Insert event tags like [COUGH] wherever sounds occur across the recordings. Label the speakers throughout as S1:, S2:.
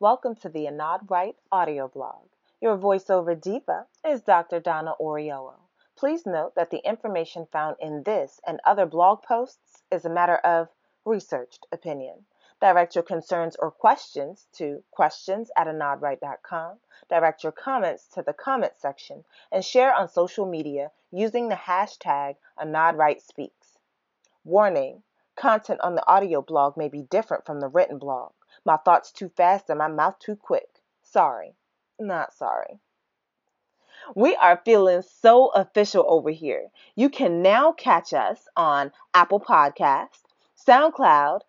S1: Welcome to the AnnodRight audio blog. Your voiceover diva is Dr. Donna Oriowo. Please note that the information found in this and other blog posts is a matter of researched opinion. Direct your concerns or questions to questions at annodright.com. Direct your comments to the comment section and share on social media using the hashtag AnnodRightSpeaks. Warning content on the audio blog may be different from the written blog. My thoughts too fast and my mouth too quick. Sorry. Not sorry. We are feeling so official over here. You can now catch us on Apple Podcast, SoundCloud,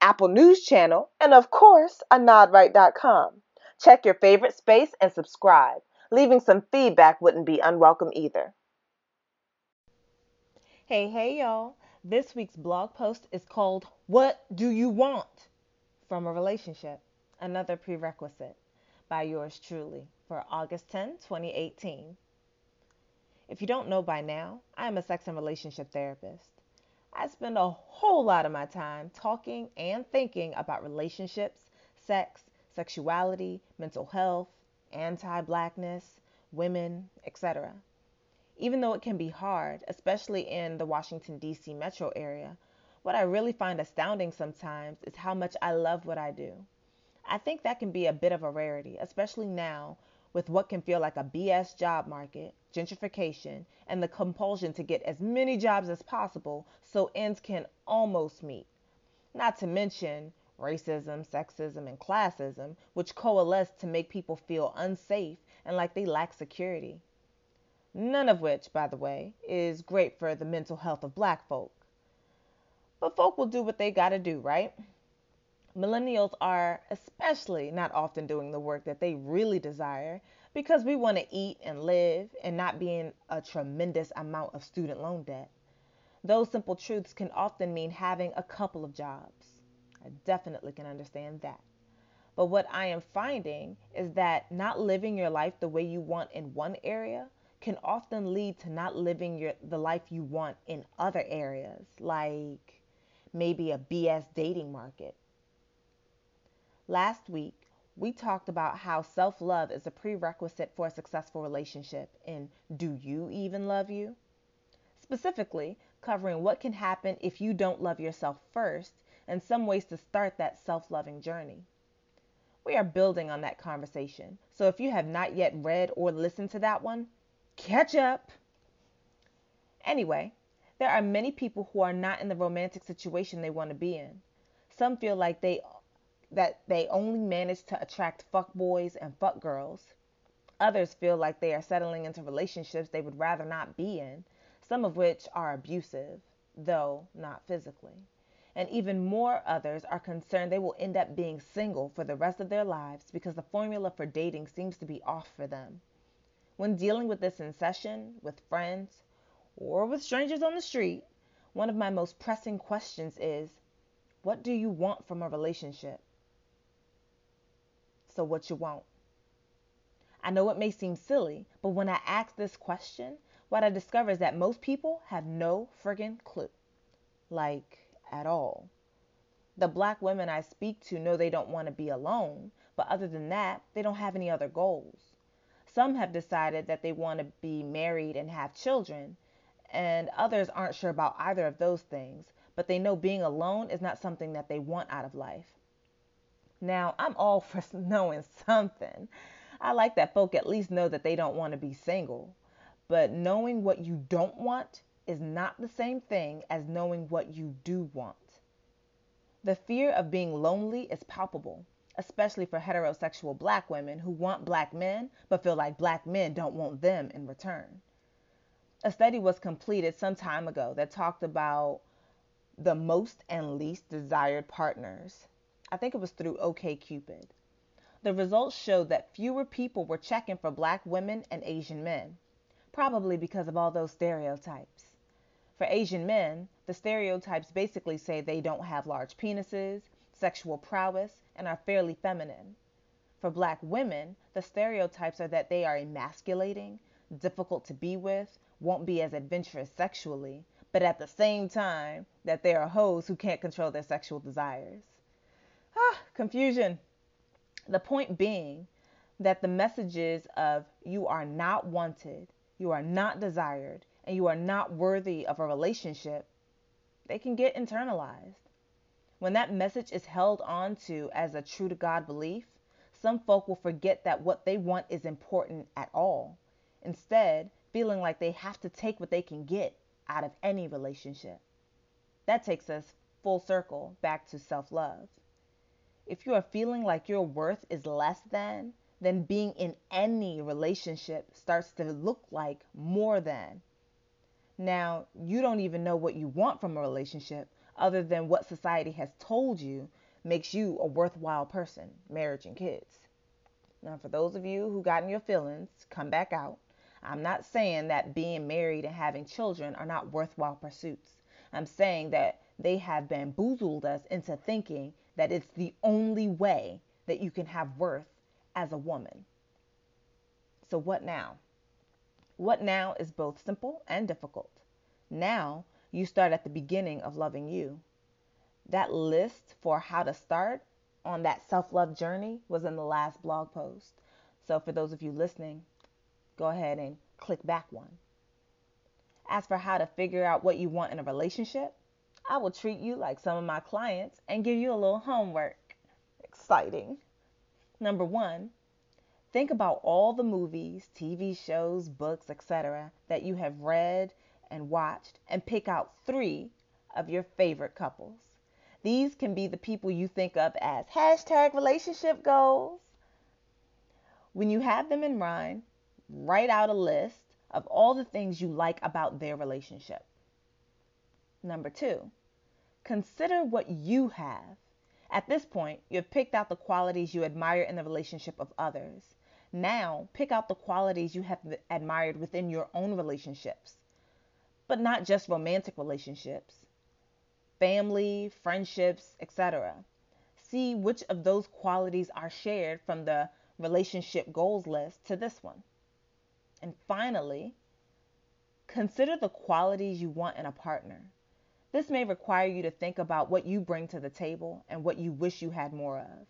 S1: Apple News Channel, and of course, annodright.com. Check your favorite space and subscribe. Leaving some feedback wouldn't be unwelcome either. Hey, hey, y'all. This week's blog post is called What Do You Want from a Relationship? Another Prerequisite by yours truly for August 10, 2018. If you don't know by now, I am a sex and relationship therapist. I spend a whole lot of my time talking and thinking about relationships, sex, sexuality, mental health, anti blackness, women, etc. Even though it can be hard, especially in the Washington, D.C. metro area, what I really find astounding sometimes is how much I love what I do. I think that can be a bit of a rarity, especially now with what can feel like a BS job market, gentrification, and the compulsion to get as many jobs as possible so ends can almost meet. Not to mention racism, sexism, and classism, which coalesce to make people feel unsafe and like they lack security. None of which, by the way, is great for the mental health of black folk. But folk will do what they gotta do, right? Millennials are especially not often doing the work that they really desire because we want to eat and live and not be in a tremendous amount of student loan debt. Those simple truths can often mean having a couple of jobs. I definitely can understand that. But what I am finding is that not living your life the way you want in one area can often lead to not living your the life you want in other areas, like maybe a BS dating market Last week, we talked about how self love is a prerequisite for a successful relationship in Do You Even Love You? Specifically, covering what can happen if you don't love yourself first and some ways to start that self loving journey. We are building on that conversation, so if you have not yet read or listened to that one, catch up. Anyway, there are many people who are not in the romantic situation they want to be in. Some feel like they that they only manage to attract fuck boys and fuck girls. Others feel like they are settling into relationships they would rather not be in, some of which are abusive, though not physically. And even more others are concerned they will end up being single for the rest of their lives because the formula for dating seems to be off for them. When dealing with this in session, with friends, or with strangers on the street, one of my most pressing questions is what do you want from a relationship? so what you want. I know it may seem silly, but when I ask this question, what I discover is that most people have no friggin' clue. Like, at all. The black women I speak to know they don't want to be alone, but other than that, they don't have any other goals. Some have decided that they want to be married and have children, and others aren't sure about either of those things, but they know being alone is not something that they want out of life. Now, I'm all [LAUGHS] for knowing something. I like that folk at least know that they don't want to be single. But knowing what you don't want is not the same thing as knowing what you do want. The fear of being lonely is palpable, especially for heterosexual black women who want black men but feel like black men don't want them in return. A study was completed some time ago that talked about the most and least desired partners I think it was through OKCupid. The results showed that fewer people were checking for black women and Asian men, probably because of all those stereotypes. For Asian men, the stereotypes basically say they don't have large penises, sexual prowess, and are fairly feminine. For black women, the stereotypes are that they are emasculating, difficult to be with, won't be as adventurous sexually, but at the same time, that they are hoes who can't control their sexual desires. Ah, confusion. The point being that the messages of you are not wanted, you are not desired, and you are not worthy of a relationship, they can get internalized. When that message is held on to as a true to God belief, some folk will forget that what they want is important at all. Instead, feeling like they have to take what they can get out of any relationship. That takes us full circle back to self love. If you are feeling like your worth is less than, then being in any relationship starts to look like more than. Now, you don't even know what you want from a relationship other than what society has told you makes you a worthwhile person, marriage and kids. Now, for those of you who got in your feelings, come back out. I'm not saying that being married and having children are not worthwhile pursuits. I'm saying that they have bamboozled us into thinking that it's the only way that you can have worth as a woman. So, what now? What now is both simple and difficult. Now, you start at the beginning of loving you. That list for how to start on that self love journey was in the last blog post. So, for those of you listening, go ahead and click back one. As for how to figure out what you want in a relationship, I will treat you like some of my clients and give you a little homework. Exciting. Number one, think about all the movies, TV shows, books, etc. that you have read and watched and pick out three of your favorite couples. These can be the people you think of as hashtag relationship goals. When you have them in mind, write out a list of all the things you like about their relationship. Number two, consider what you have. At this point, you have picked out the qualities you admire in the relationship of others. Now, pick out the qualities you have admired within your own relationships, but not just romantic relationships, family, friendships, etc. See which of those qualities are shared from the relationship goals list to this one. And finally, consider the qualities you want in a partner. This may require you to think about what you bring to the table and what you wish you had more of.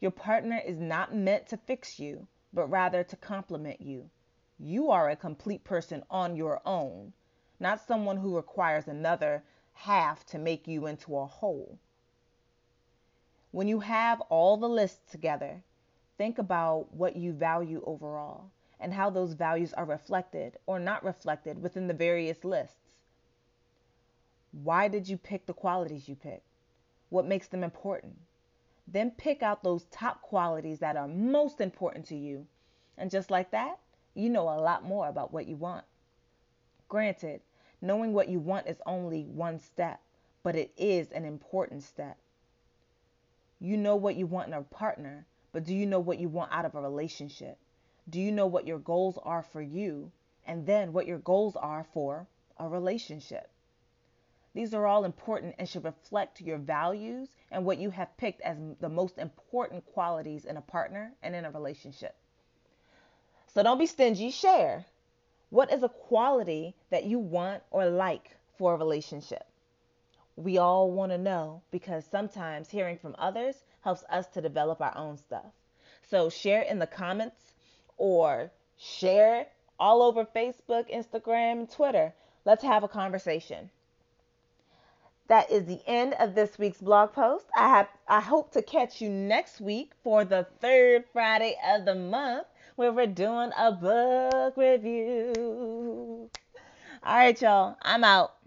S1: Your partner is not meant to fix you, but rather to complement you. You are a complete person on your own, not someone who requires another half to make you into a whole. When you have all the lists together, think about what you value overall and how those values are reflected or not reflected within the various lists. Why did you pick the qualities you picked? What makes them important? Then pick out those top qualities that are most important to you. And just like that, you know a lot more about what you want. Granted, knowing what you want is only one step, but it is an important step. You know what you want in a partner, but do you know what you want out of a relationship? Do you know what your goals are for you? And then what your goals are for a relationship? These are all important and should reflect your values and what you have picked as the most important qualities in a partner and in a relationship. So don't be stingy, share. What is a quality that you want or like for a relationship? We all want to know because sometimes hearing from others helps us to develop our own stuff. So share in the comments or share all over Facebook, Instagram, Twitter. Let's have a conversation that is the end of this week's blog post. I have I hope to catch you next week for the third Friday of the month where we're doing a book review. All right, y'all. I'm out.